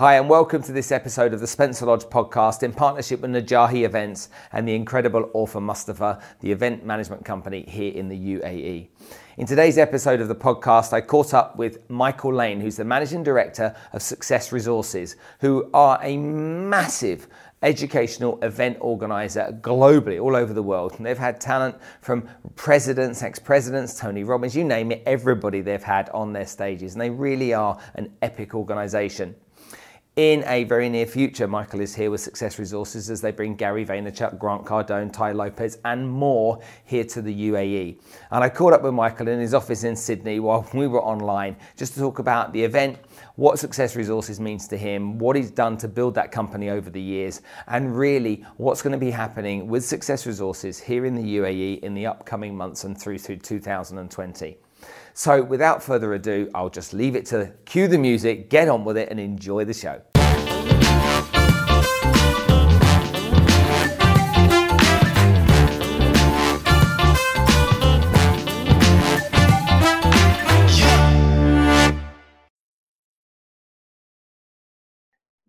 Hi, and welcome to this episode of the Spencer Lodge podcast in partnership with Najahi Events and the incredible Orfa Mustafa, the event management company here in the UAE. In today's episode of the podcast, I caught up with Michael Lane, who's the managing director of Success Resources, who are a massive educational event organizer globally, all over the world. And they've had talent from presidents, ex presidents, Tony Robbins, you name it, everybody they've had on their stages. And they really are an epic organization in a very near future, Michael is here with Success Resources as they bring Gary Vaynerchuk, Grant Cardone, Tai Lopez, and more here to the UAE. And I caught up with Michael in his office in Sydney while we were online just to talk about the event, what Success Resources means to him, what he's done to build that company over the years, and really what's going to be happening with Success Resources here in the UAE in the upcoming months and through to 2020. So, without further ado, I'll just leave it to cue the music, get on with it, and enjoy the show.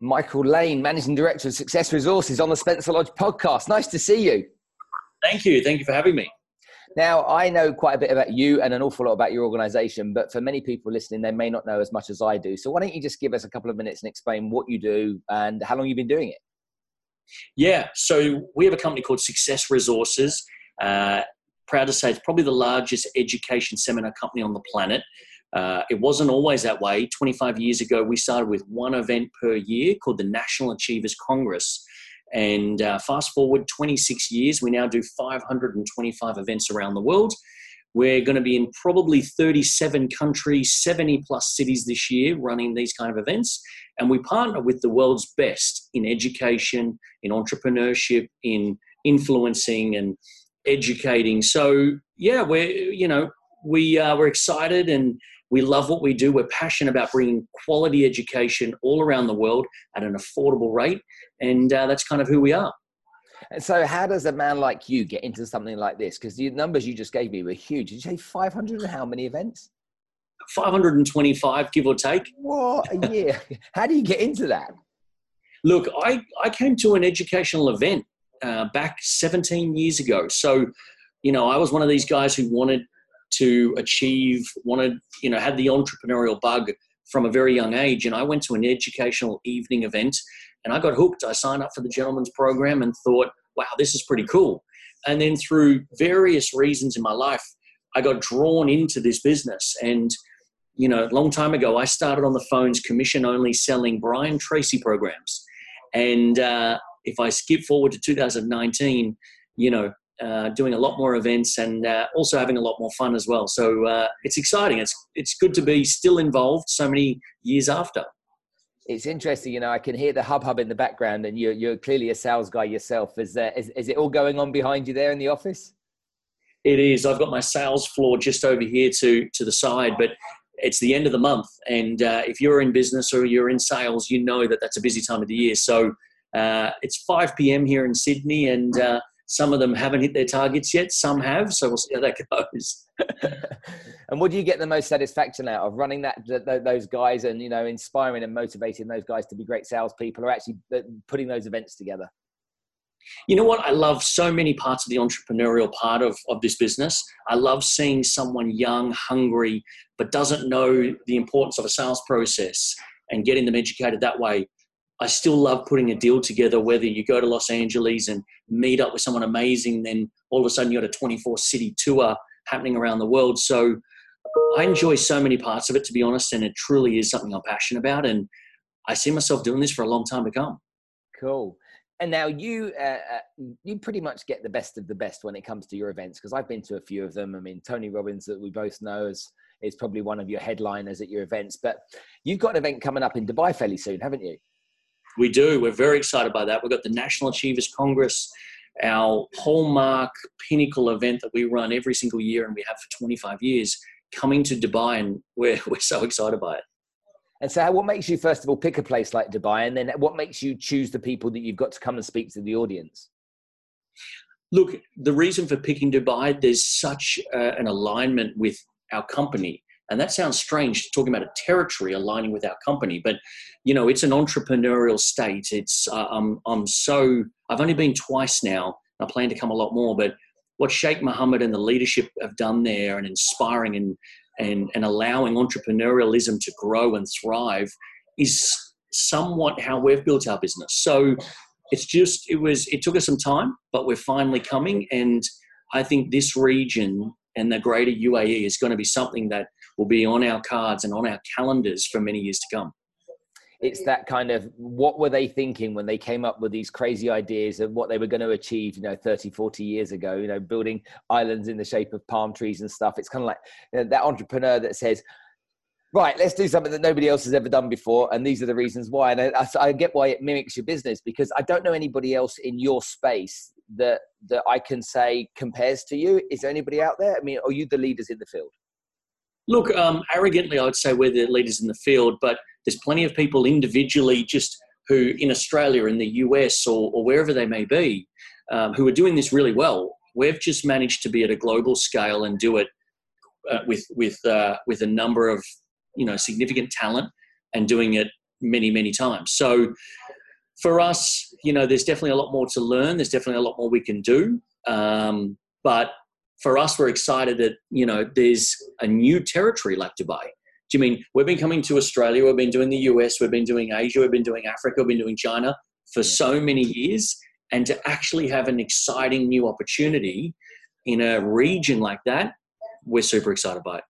Michael Lane, Managing Director of Success Resources on the Spencer Lodge podcast. Nice to see you. Thank you. Thank you for having me. Now, I know quite a bit about you and an awful lot about your organization, but for many people listening, they may not know as much as I do. So, why don't you just give us a couple of minutes and explain what you do and how long you've been doing it? Yeah, so we have a company called Success Resources. Uh, proud to say it's probably the largest education seminar company on the planet. Uh, it wasn't always that way. 25 years ago, we started with one event per year called the National Achievers Congress. And uh, fast forward 26 years, we now do 525 events around the world. We're going to be in probably 37 countries, 70 plus cities this year running these kind of events. And we partner with the world's best in education, in entrepreneurship, in influencing and educating. So, yeah, we're, you know, we, uh, we're excited and we love what we do. We're passionate about bringing quality education all around the world at an affordable rate. And uh, that's kind of who we are. And so, how does a man like you get into something like this? Because the numbers you just gave me were huge. Did you say 500 and how many events? 525, give or take. What a year. how do you get into that? Look, I, I came to an educational event uh, back 17 years ago. So, you know, I was one of these guys who wanted to achieve, wanted, you know, had the entrepreneurial bug from a very young age. And I went to an educational evening event and I got hooked. I signed up for the gentleman's program and thought, wow, this is pretty cool. And then through various reasons in my life, I got drawn into this business. And, you know, a long time ago, I started on the phones commission only selling Brian Tracy programs. And uh, if I skip forward to 2019, you know, uh, doing a lot more events and uh, also having a lot more fun as well. So uh, it's exciting. It's it's good to be still involved so many years after. It's interesting, you know. I can hear the hub hub in the background, and you're you're clearly a sales guy yourself. Is there is, is it all going on behind you there in the office? It is. I've got my sales floor just over here to to the side, but it's the end of the month, and uh, if you're in business or you're in sales, you know that that's a busy time of the year. So uh, it's 5 p.m. here in Sydney, and uh, some of them haven't hit their targets yet. Some have. So we'll see how that goes. and what do you get the most satisfaction out of running that, those guys and you know inspiring and motivating those guys to be great salespeople, or actually uh, putting those events together? You know what? I love so many parts of the entrepreneurial part of, of this business. I love seeing someone young, hungry, but doesn't know the importance of a sales process and getting them educated that way. I still love putting a deal together, whether you go to Los Angeles and meet up with someone amazing, then all of a sudden you got a 24 city tour happening around the world. So I enjoy so many parts of it, to be honest, and it truly is something I'm passionate about. And I see myself doing this for a long time to come. Cool. And now you uh, uh you pretty much get the best of the best when it comes to your events because I've been to a few of them. I mean, Tony Robbins that we both know is is probably one of your headliners at your events. But you've got an event coming up in Dubai fairly soon, haven't you? We do. We're very excited by that. We've got the National Achievers Congress, our hallmark pinnacle event that we run every single year and we have for 25 years coming to Dubai, and we're, we're so excited by it. And so, what makes you, first of all, pick a place like Dubai? And then, what makes you choose the people that you've got to come and speak to the audience? Look, the reason for picking Dubai, there's such uh, an alignment with our company. And that sounds strange talking about a territory aligning with our company, but you know, it's an entrepreneurial state. It's uh, I'm I'm so I've only been twice now. I plan to come a lot more, but what Sheikh Mohammed and the leadership have done there and inspiring and and, and allowing entrepreneurialism to grow and thrive is somewhat how we've built our business. So it's just it was it took us some time, but we're finally coming and I think this region and the greater UAE is going to be something that will be on our cards and on our calendars for many years to come. It's that kind of what were they thinking when they came up with these crazy ideas of what they were going to achieve, you know, 30, 40 years ago, you know, building islands in the shape of palm trees and stuff. It's kind of like you know, that entrepreneur that says, right, let's do something that nobody else has ever done before. And these are the reasons why. And I, I, get why it mimics your business because I don't know anybody else in your space that that I can say compares to you? Is there anybody out there? I mean, are you the leaders in the field? Look, um, arrogantly, I would say we're the leaders in the field, but there's plenty of people individually just who in Australia, in the US, or, or wherever they may be, um, who are doing this really well. We've just managed to be at a global scale and do it uh, with with uh, with a number of you know significant talent and doing it many many times. So for us, you know, there's definitely a lot more to learn. There's definitely a lot more we can do. Um, but for us, we're excited that, you know, there's a new territory like Dubai. Do you mean we've been coming to Australia, we've been doing the US, we've been doing Asia, we've been doing Africa, we've been doing China for so many years. And to actually have an exciting new opportunity in a region like that, we're super excited by it.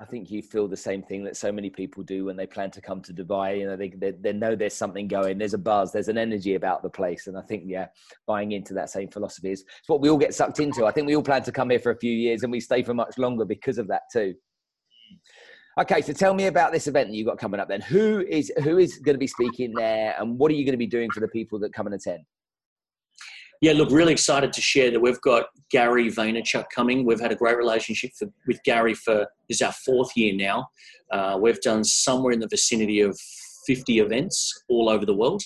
I think you feel the same thing that so many people do when they plan to come to Dubai. You know, they, they, they, know there's something going, there's a buzz, there's an energy about the place. And I think, yeah, buying into that same philosophy is it's what we all get sucked into. I think we all plan to come here for a few years and we stay for much longer because of that too. Okay, so tell me about this event that you've got coming up then. Who is who is going to be speaking there and what are you going to be doing for the people that come and attend? Yeah, look, really excited to share that we've got Gary Vaynerchuk coming. We've had a great relationship for, with Gary for this is our fourth year now. Uh, we've done somewhere in the vicinity of 50 events all over the world,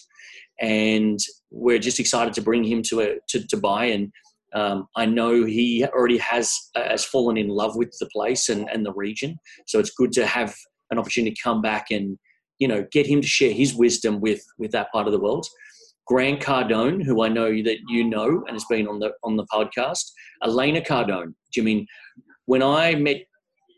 and we're just excited to bring him to a, to Dubai. And um, I know he already has uh, has fallen in love with the place and, and the region, so it's good to have an opportunity to come back and you know get him to share his wisdom with with that part of the world. Grant Cardone, who I know that you know and has been on the on the podcast, Elena Cardone. Do you mean when I met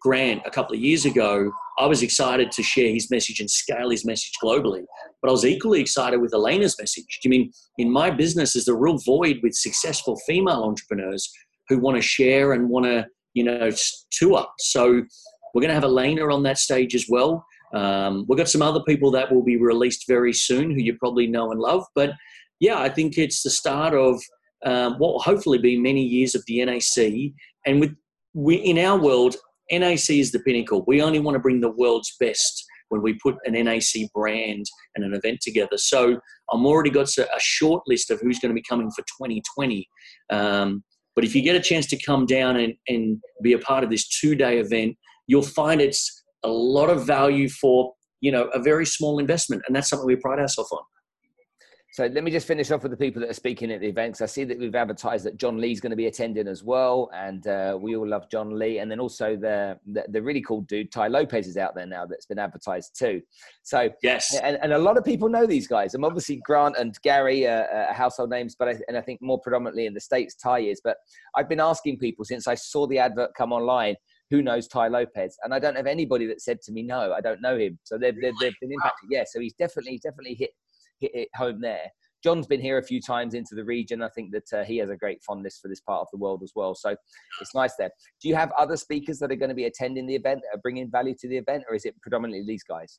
Grant a couple of years ago, I was excited to share his message and scale his message globally. But I was equally excited with Elena's message. Do you mean in my business is a real void with successful female entrepreneurs who want to share and want to, you know, tour. So we're going to have Elena on that stage as well. Um, we've got some other people that will be released very soon who you probably know and love. But yeah, I think it's the start of um, what will hopefully be many years of the NAC. And with we in our world, NAC is the pinnacle. We only want to bring the world's best when we put an NAC brand and an event together. So I'm already got a, short list of who's going to be coming for 2020. Um, but if you get a chance to come down and, and be a part of this two day event, you'll find it's a lot of value for you know a very small investment, and that's something we pride ourselves on. So let me just finish off with the people that are speaking at the events. I see that we've advertised that John Lee's going to be attending as well, and uh, we all love John Lee. And then also the, the, the really cool dude Tai Lopez is out there now that's been advertised too. So yes, and, and a lot of people know these guys. I'm obviously Grant and Gary are, are household names, but I, and I think more predominantly in the states Tai is. But I've been asking people since I saw the advert come online who knows Tai Lopez? And I don't have anybody that said to me, no, I don't know him. So they've, they've, they've been impacted. Yeah, so he's definitely, definitely hit, hit it home there. John's been here a few times into the region. I think that uh, he has a great fondness for this part of the world as well. So it's nice there. Do you have other speakers that are going to be attending the event, are bringing value to the event, or is it predominantly these guys?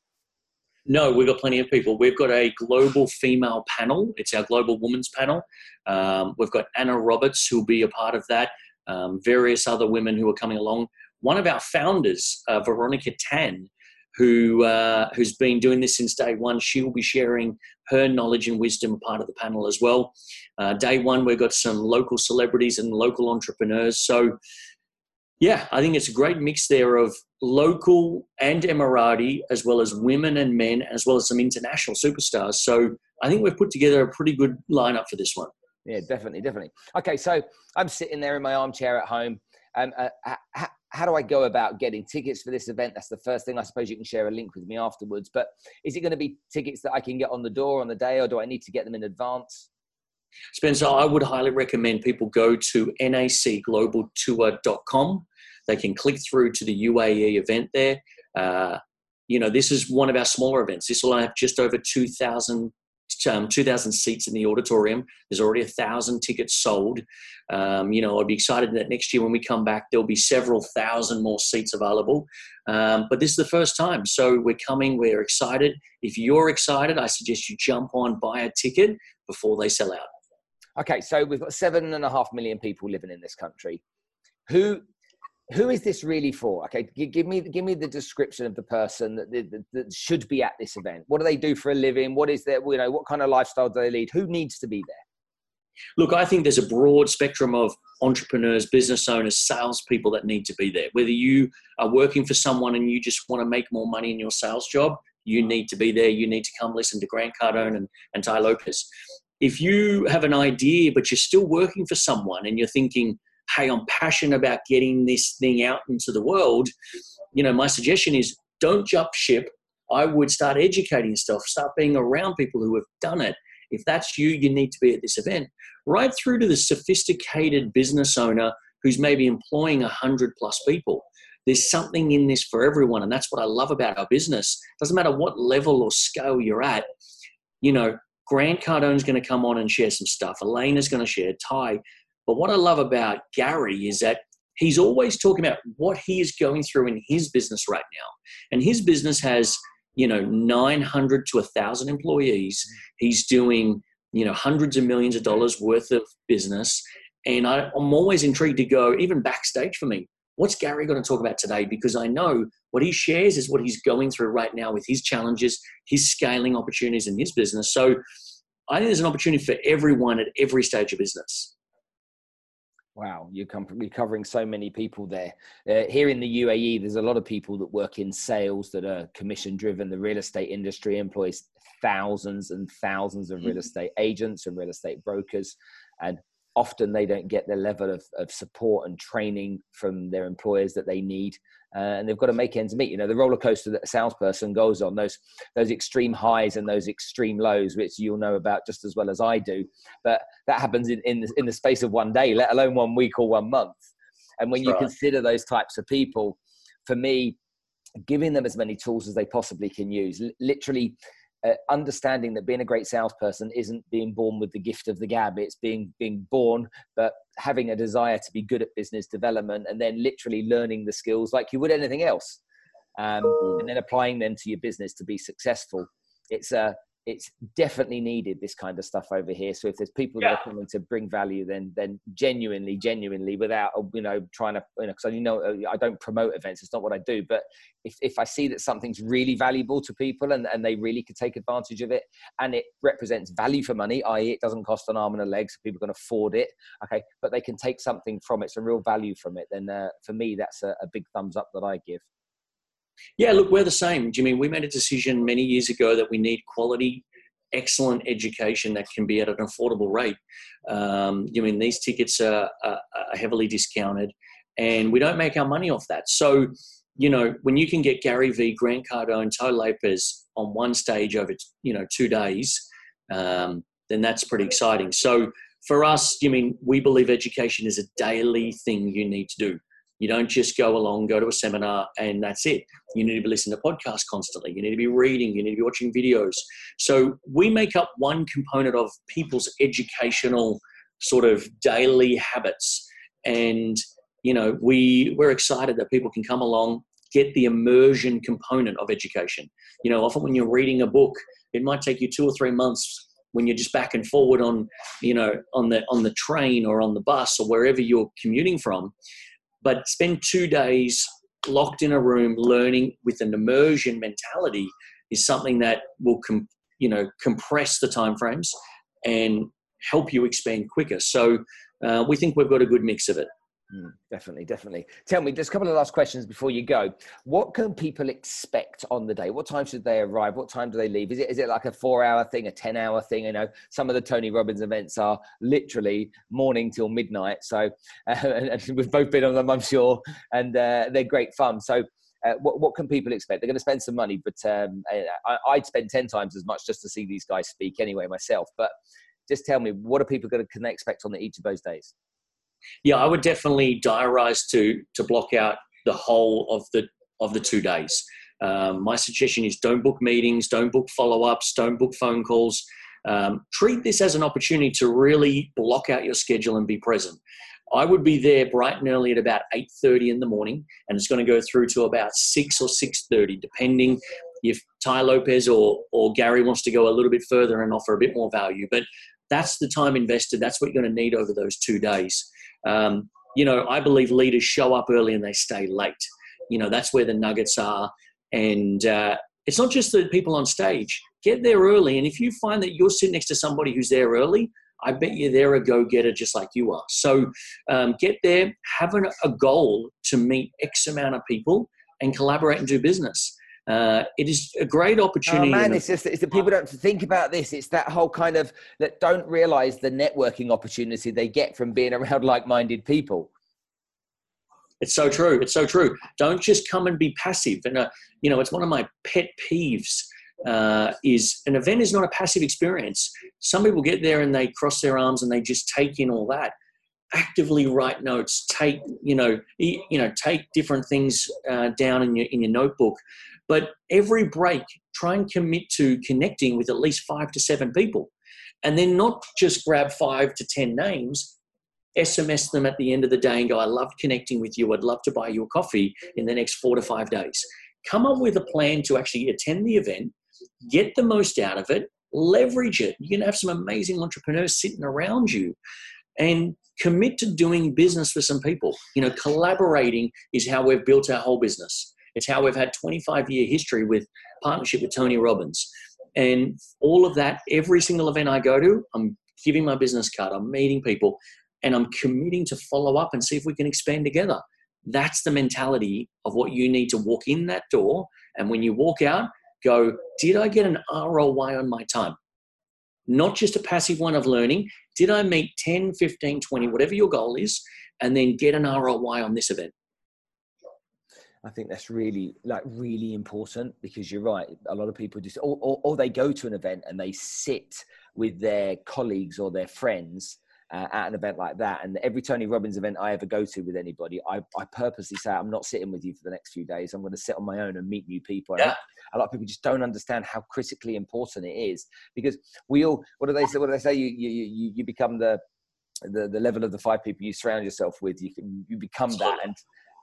No, we've got plenty of people. We've got a global female panel. It's our global women's panel. Um, we've got Anna Roberts, who'll be a part of that. Um, various other women who are coming along one of our founders, uh, Veronica Tan, who uh, who's been doing this since day one. She will be sharing her knowledge and wisdom part of the panel as well. Uh, day one, we've got some local celebrities and local entrepreneurs. So, yeah, I think it's a great mix there of local and Emirati, as well as women and men, as well as some international superstars. So, I think we've put together a pretty good lineup for this one. Yeah, definitely, definitely. Okay, so I'm sitting there in my armchair at home. Um, uh, how do I go about getting tickets for this event? That's the first thing. I suppose you can share a link with me afterwards. But is it going to be tickets that I can get on the door on the day, or do I need to get them in advance? Spencer, I would highly recommend people go to nacglobaltour.com. They can click through to the UAE event there. Uh, you know, this is one of our smaller events. This will have just over 2,000 um, 2,000 seats in the auditorium. There's already a thousand tickets sold. Um, you know, I'd be excited that next year when we come back, there'll be several thousand more seats available. Um, but this is the first time, so we're coming. We're excited. If you're excited, I suggest you jump on, buy a ticket before they sell out. Okay, so we've got seven and a half million people living in this country. Who who is this really for? Okay, give me give me the description of the person that, that, that, should be at this event. What do they do for a living? What is their you know what kind of lifestyle do they lead? Who needs to be there? Look, I think there's a broad spectrum of entrepreneurs, business owners, salespeople that need to be there. Whether you are working for someone and you just want to make more money in your sales job, you need to be there. You need to come listen to Grant Cardone and, and Tai Lopez. If you have an idea, but you're still working for someone and you're thinking, hey, I'm passionate about getting this thing out into the world, you know, my suggestion is don't jump ship. I would start educating yourself, start being around people who have done it. If that's you, you need to be at this event. Right through to the sophisticated business owner who's maybe employing 100 plus people. There's something in this for everyone. And that's what I love about our business. Doesn't matter what level or scale you're at, you know, Grant Cardone's going to come on and share some stuff. Elena's going to share. Tai, but what I love about Gary is that he's always talking about what he is going through in his business right now. And his business has, you know, 900 to 1,000 employees. He's doing, you know, hundreds of millions of dollars worth of business. And I, I'm always intrigued to go, even backstage for me, what's Gary going to talk about today? Because I know what he shares is what he's going through right now with his challenges, his scaling opportunities in his business. So I think there's an opportunity for everyone at every stage of business. Wow, you're, com- you're covering so many people there. Uh, here in the UAE, there's a lot of people that work in sales that are commission driven. The real estate industry employs thousands and thousands of real mm-hmm. estate agents and real estate brokers. And often they don't get the level of, of support and training from their employers that they need Uh, and they've got to make ends meet you know the roller coaster that a salesperson goes on those those extreme highs and those extreme lows which you'll know about just as well as i do but that happens in in the, in the space of one day let alone one week or one month and when That's you right. consider those types of people for me giving them as many tools as they possibly can use literally uh, understanding that being a great salesperson isn't being born with the gift of the gab. It's being being born but having a desire to be good at business development and then literally learning the skills like you would anything else um, and then applying them to your business to be successful. It's a it's definitely needed this kind of stuff over here. So if there's people yeah. that are coming to bring value, then then genuinely, genuinely, without you know trying to you know because you know uh, I don't promote events, it's not what I do. But if if I see that something's really valuable to people and and they really could take advantage of it, and it represents value for money, i.e., it doesn't cost an arm and a leg, so people can afford it. Okay, but they can take something from it, some real value from it. Then uh, for me, that's a, a big thumbs up that I give. Yeah, look, we're the same, Jimmy. We made a decision many years ago that we need quality, excellent education that can be at an affordable rate. Um, I mean, these tickets are, are, are heavily discounted, and we don't make our money off that. So, you know, when you can get Gary V, Grant Cardone, Tai Lopez on one stage over, you know, two days, um, then that's pretty exciting. So for us, you mean, we believe education is a daily thing you need to do. You don't just go along, go to a seminar, and that's it. You need to be listening to podcasts constantly. You need to be reading. You need to be watching videos. So we make up one component of people's educational sort of daily habits. And, you know, we, we're excited that people can come along, get the immersion component of education. You know, often when you're reading a book, it might take you two or three months when you're just back and forward on you know on the on the train or on the bus or wherever you're commuting from but spend two days locked in a room learning with an immersion mentality is something that will com- you know compress the time frames and help you expand quicker. So uh, we think we've got a good mix of it Mm, definitely, definitely. Tell me, just a couple of last questions before you go. What can people expect on the day? What time should they arrive? What time do they leave? Is it is it like a four hour thing, a ten hour thing? You know, some of the Tony Robbins events are literally morning till midnight. So, uh, and, and, we've both been on them, I'm sure, and uh, they're great fun. So. Uh, what, what can people expect? They're going to spend some money, but um, I, I'd spend 10 times as much just to see these guys speak anyway myself. But just tell me, what are people going to can expect on the, each of those days? Yeah, I would definitely diarize to to block out the whole of the of the two days. Um, my suggestion is don't book meetings, don't book follow ups, don't book phone calls. Um, treat this as an opportunity to really block out your schedule and be present. I would be there bright and early at about 8:30 in the morning, and it's going to go through to about 6 or 6:30, depending if Tai Lopez or or Gary wants to go a little bit further and offer a bit more value. But that's the time invested. That's what you're going to need over those two days. Um, you know, I believe leaders show up early and they stay late. You know, that's where the nuggets are. And uh, it's not just the people on stage. Get there early. And if you find that you're sitting next to somebody who's there early, I bet you they're a go getter just like you are. So um, get there, have an, a goal to meet X amount of people and collaborate and do business. Uh, it is a great opportunity. Oh man, it's just it's the people don't think about this. It's that whole kind of that don't realize the networking opportunity they get from being around like-minded people. It's so true. It's so true. Don't just come and be passive. And uh, you know, it's one of my pet peeves. Uh, is an event is not a passive experience. Some people get there and they cross their arms and they just take in all that. Actively write notes. Take you know you know take different things uh, down in your in your notebook. But every break, try and commit to connecting with at least five to seven people. And then not just grab five to 10 names, SMS them at the end of the day and go, I loved connecting with you. I'd love to buy you a coffee in the next four to five days. Come up with a plan to actually attend the event, get the most out of it, leverage it. You can have some amazing entrepreneurs sitting around you and commit to doing business with some people. You know, collaborating is how we've built our whole business. It's how we've had 25 year history with partnership with Tony Robbins. And all of that, every single event I go to, I'm giving my business card, I'm meeting people, and I'm committing to follow up and see if we can expand together. That's the mentality of what you need to walk in that door. And when you walk out, go, did I get an ROI on my time? Not just a passive one of learning. Did I meet 10, 15, 20, whatever your goal is, and then get an ROI on this event? I think that's really like really important because you're right. A lot of people just or, or, or they go to an event and they sit with their colleagues or their friends uh, at an event like that. And every Tony Robbins event I ever go to with anybody, I, I purposely say, I'm not sitting with you for the next few days. I'm going to sit on my own and meet new people. Yeah. A lot of people just don't understand how critically important it is because we all, what do they say? What do they say? You, you, you, you become the, the, the level of the five people you surround yourself with, you can, you become that. And,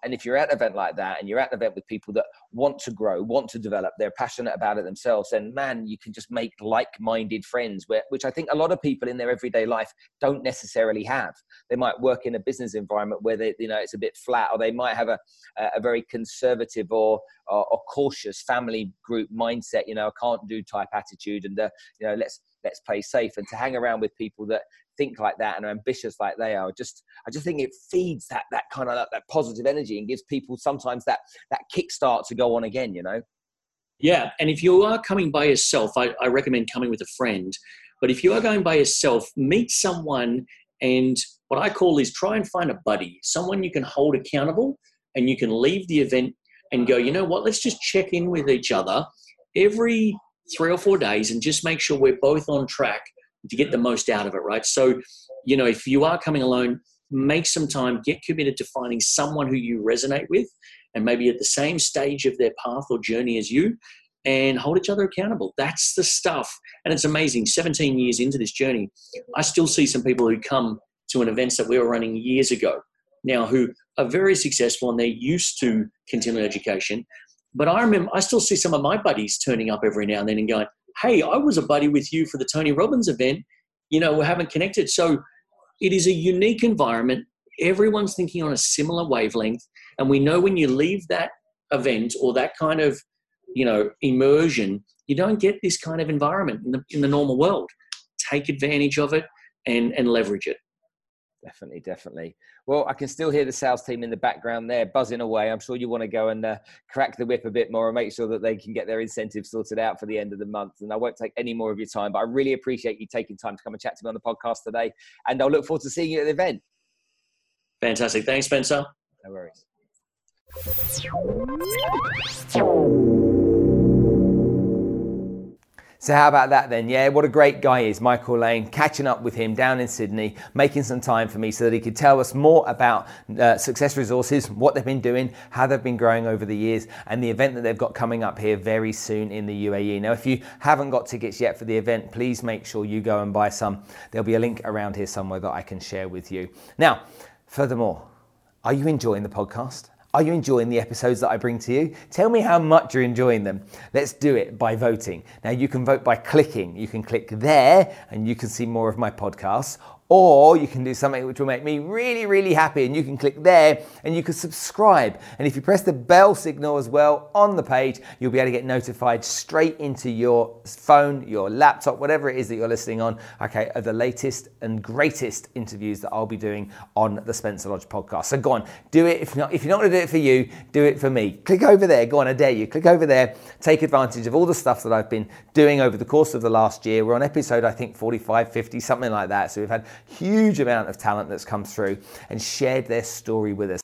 and if you're at an event like that and you're at an event with people that want to grow, want to develop, they're passionate about it themselves, then man, you can just make like-minded friends, where, which I think a lot of people in their everyday life don't necessarily have. They might work in a business environment where they, you know, it's a bit flat, or they might have a, a very conservative or, or, or cautious family group mindset. You know, I can't do type attitude, and uh, you know, let's let's play safe. And to hang around with people that think like that and are ambitious like they are. Just I just think it feeds that that kind of that, that positive energy and gives people sometimes that that kickstart to go on again. You know. Yeah, and if you are coming by yourself, I, I recommend coming with a friend. But if you are going by yourself, meet someone and what I call is try and find a buddy, someone you can hold accountable and you can leave the event and go, you know what, let's just check in with each other every three or four days and just make sure we're both on track to get the mm-hmm. most out of it, right? So, you know, if you are coming alone, make some time, get committed to finding someone who you resonate with and maybe at the same stage of their path or journey as you and hold each other accountable. That's the stuff. And it's amazing. 17 years into this journey, I still see some people who come to an event that we were running years ago now who are very successful and they're used to continuing education. But I remember, I still see some of my buddies turning up every now and then and going, hey, I was a buddy with you for the Tony Robbins event. You know, we haven't connected. So it is a unique environment. Everyone's thinking on a similar wavelength. And we know when you leave that event or that kind of, you know, immersion, you don't get this kind of environment in the, in the normal world. Take advantage of it and, and leverage it. Definitely, definitely. Well, I can still hear the sales team in the background there buzzing away. I'm sure you want to go and uh, crack the whip a bit more and make sure that they can get their incentives sorted out for the end of the month. And I won't take any more of your time, but I really appreciate you taking time to come and chat to me on the podcast today. And I'll look forward to seeing you at the event. Fantastic. Thanks, Spencer. No worries. So how about that then? Yeah, what a great guy is, Michael Lane. Catching up with him down in Sydney, making some time for me so that he could tell us more about uh, Success Resources, what they've been doing, how they've been growing over the years, and the event that they've got coming up here very soon in the UAE. Now, if you haven't got tickets yet for the event, please make sure you go and buy some. There'll be a link around here somewhere that I can share with you. Now, furthermore, are you enjoying the podcast? Are you enjoying the episodes that I bring to you? Tell me how much you're enjoying them. Let's do it by voting. Now, you can vote by clicking. You can click there and you can see more of my podcasts, or you can do something which will make me really, really happy. And you can click there and you can subscribe. And if you press the bell signal as well on the page, you'll be able to get notified straight into your phone, your laptop, whatever it is that you're listening on, okay, of the latest and greatest interviews that I'll be doing on the Spencer Lodge podcast. So go on, do it. If not, if you're not going to do it for you, do it for me. Click over there. Go on, I dare you. Click over there. Take advantage of all the stuff that I've been doing over the course of the last year. We're on episode, I think, 45, 50, something like that. So we've had huge amount of talent that's come through and shared their story with us.